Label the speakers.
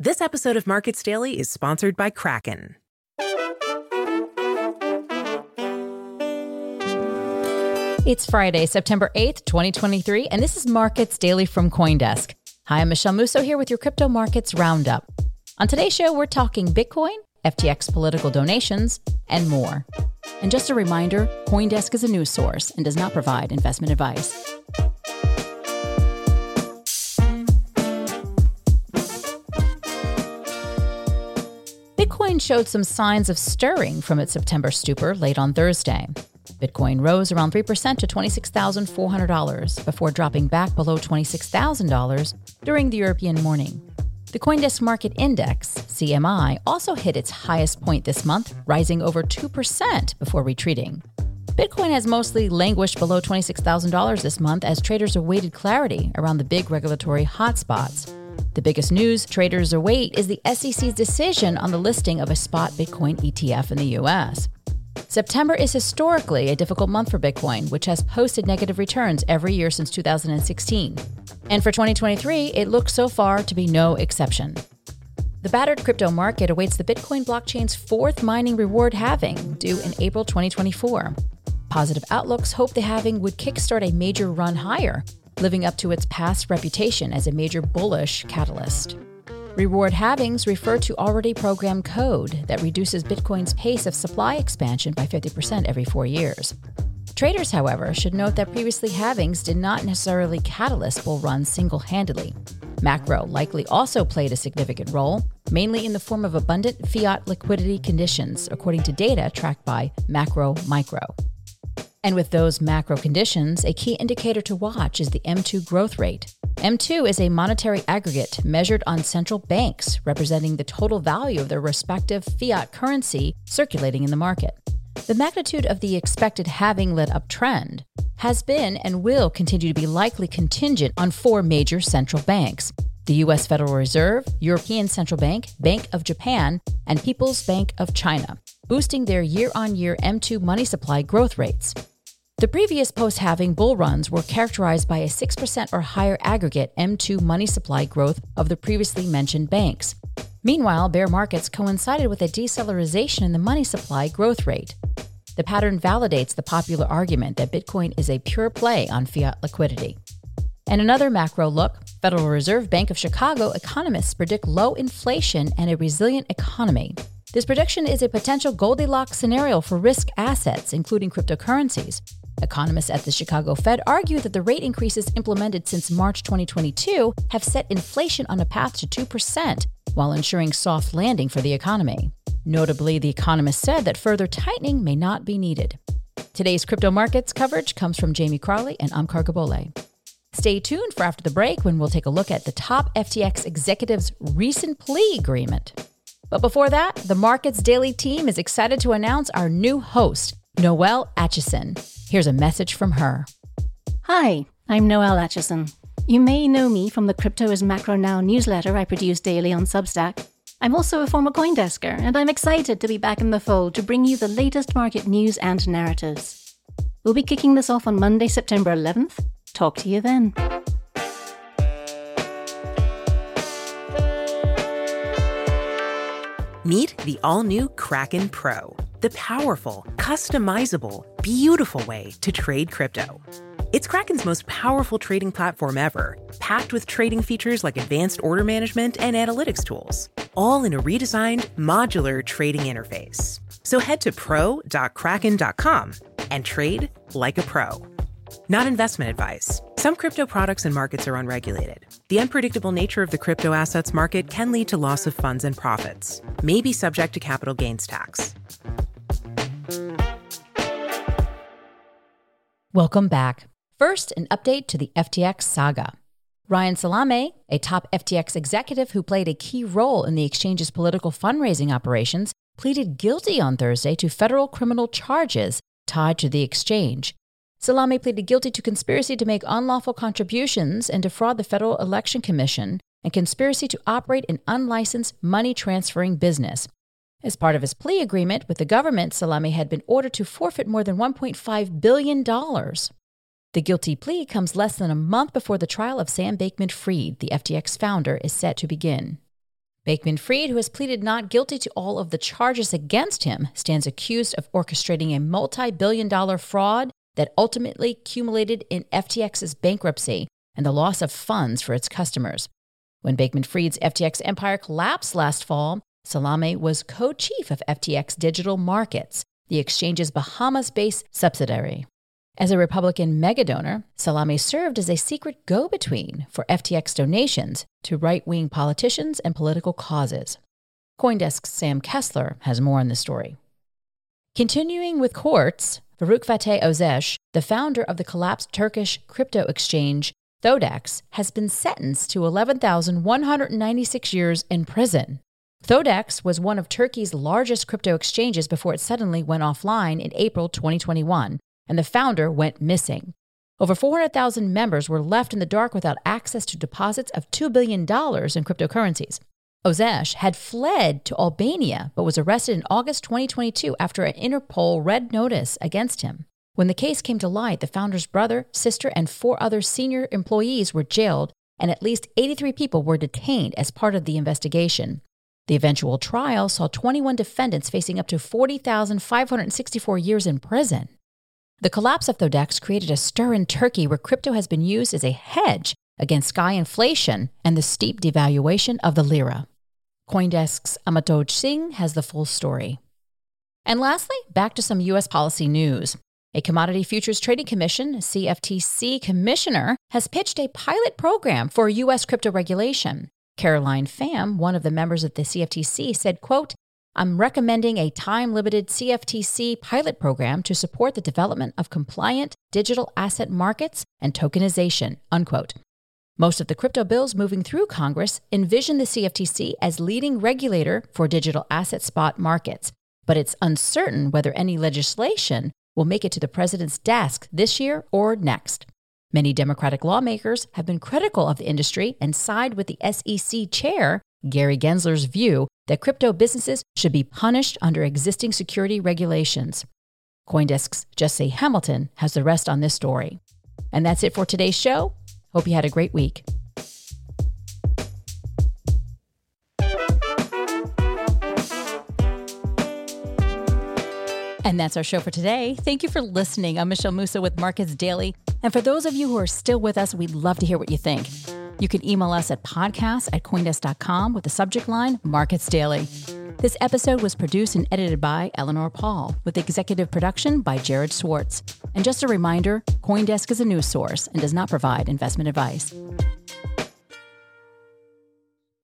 Speaker 1: This episode of Markets Daily is sponsored by Kraken.
Speaker 2: It's Friday, September 8th, 2023, and this is Markets Daily from Coindesk. Hi, I'm Michele Musso here with your crypto markets roundup. On today's show, we're talking Bitcoin, FTX political donations, and more. And just a reminder Coindesk is a news source and does not provide investment advice. Bitcoin showed some signs of stirring from its September stupor late on Thursday. Bitcoin rose around 3% to $26,400 before dropping back below $26,000 during the European morning. The Coindesk Market Index, CMI, also hit its highest point this month, rising over 2% before retreating. Bitcoin has mostly languished below $26,000 this month as traders awaited clarity around the big regulatory hotspots. The biggest news traders await is the SEC's decision on the listing of a spot Bitcoin ETF in the US. September is historically a difficult month for Bitcoin, which has posted negative returns every year since 2016. And for 2023, it looks so far to be no exception. The battered crypto market awaits the Bitcoin blockchain's fourth mining reward halving, due in April 2024. Positive outlooks hope the halving would kickstart a major run higher, living up to its past reputation as a major bullish catalyst. Reward halvings refer to already programmed code that reduces Bitcoin's pace of supply expansion by 50% every four years. Traders, however, should note that previously halvings did not necessarily catalyst bull runs single handedly. Macro likely also played a significant role, mainly in the form of abundant fiat liquidity conditions, according to data tracked by Macro Micro. And with those macro conditions, a key indicator to watch is the M2 growth rate. M2 is a monetary aggregate measured on central banks, representing the total value of their respective fiat currency circulating in the market. The magnitude of the expected halving led uptrend has been and will continue to be likely contingent on four major central banks the US Federal Reserve, European Central Bank, Bank of Japan, and People's Bank of China, boosting their year on year M2 money supply growth rates. The previous post halving bull runs were characterized by a 6% or higher aggregate M2 money supply growth of the previously mentioned banks. Meanwhile, bear markets coincided with a deceleration in the money supply growth rate. The pattern validates the popular argument that Bitcoin is a pure play on fiat liquidity. And another macro look Federal Reserve Bank of Chicago economists predict low inflation and a resilient economy. This prediction is a potential Goldilocks scenario for risk assets, including cryptocurrencies, Economists at the Chicago Fed argue that the rate increases implemented since March 2022 have set inflation on a path to 2% while ensuring soft landing for the economy. Notably, the economist said that further tightening may not be needed. Today's crypto markets coverage comes from Jamie Crowley and Omkar Godbole. Stay tuned for after the break when we'll take a look at the top FTX executive's recent plea agreement. But before that, the Markets Daily team is excited to announce our new host, Noelle Acheson. Here's a message from her.
Speaker 3: Hi, I'm Noelle Acheson. You may know me from the Crypto is Macro Now newsletter I produce daily on Substack. I'm also a former Coindesker, and I'm excited to be back in the fold to bring you the latest market news and narratives. We'll be kicking this off on Monday, September 11th. Talk to you then.
Speaker 1: Meet the all new Kraken Pro the powerful, customizable, beautiful way to trade crypto. It's Kraken's most powerful trading platform ever, packed with trading features like advanced order management and analytics tools, all in a redesigned, modular trading interface. So head to pro.kraken.com and trade like a pro. Not investment advice. Some crypto products and markets are unregulated. The unpredictable nature of the crypto assets market can lead to loss of funds and profits, may be subject to capital gains tax.
Speaker 2: Welcome back. First, an update to the FTX saga. Ryan Salame, a top FTX executive who played a key role in the exchange's political fundraising operations, pleaded guilty on Thursday to federal criminal charges tied to the exchange. Salame pleaded guilty to conspiracy to make unlawful contributions and defraud the Federal Election Commission and conspiracy to operate an unlicensed money transferring business. As part of his plea agreement with the government, Salame had been ordered to forfeit more than $1.5 billion. The guilty plea comes less than a month before the trial of Sam Bankman Fried, the FTX founder, is set to begin. Bankman Fried, who has pleaded not guilty to all of the charges against him, stands accused of orchestrating a multi billion dollar fraud that ultimately culminated in FTX's bankruptcy and the loss of funds for its customers. When Bankman Fried's FTX empire collapsed last fall, Salame was co chief of FTX Digital Markets, the exchange's Bahamas based subsidiary. As a Republican megadonor, Salame served as a secret go between for FTX donations to right wing politicians and political causes. Coindesk's Sam Kessler has more on the story. Continuing with courts, Faruk Fatih Özer, the founder of the collapsed Turkish crypto exchange Thodex, has been sentenced to 11,196 years in prison. Thodex was one of Turkey's largest crypto exchanges before it suddenly went offline in April 2021 and the founder went missing. Over 400,000 members were left in the dark without access to deposits of $2 billion in cryptocurrencies. Özer had fled to Albania but was arrested in August 2022 after an Interpol red notice against him. When the case came to light, the founder's brother, sister, and four other senior employees were jailed, and at least 83 people were detained as part of the investigation. The eventual trial saw 21 defendants facing up to 40,564 years in prison. The collapse of Thodex created a stir in Turkey where crypto has been used as a hedge against sky inflation and the steep devaluation of the lira. Coindesk's Amitoj Singh has the full story. And lastly, back to some U.S. policy news. A Commodity Futures Trading Commission, CFTC commissioner, has pitched a pilot program for U.S. crypto regulation. Caroline Pham, one of the members of the CFTC, said, quote, I'm recommending a time limited CFTC pilot program to support the development of compliant digital asset markets and tokenization. Unquote. Most of the crypto bills moving through Congress envision the CFTC as leading regulator for digital asset spot markets, but it's uncertain whether any legislation will make it to the president's desk this year or next. Many Democratic lawmakers have been critical of the industry and side with the SEC chair Gary Gensler's view that crypto businesses should be punished under existing security regulations. Coindesk's Jesse Hamilton has the rest on this story. And that's it for today's show. Hope you had a great week. And that's our show for today. Thank you for listening. I'm Michele Musso with Markets Daily. And for those of you who are still with us, we'd love to hear what you think. You can email us at podcast at coindesk.com with the subject line Markets Daily. This episode was produced and edited by Eleanor Pahl, with executive production by Jared Schwartz. And just a reminder Coindesk is a news source and does not provide investment advice.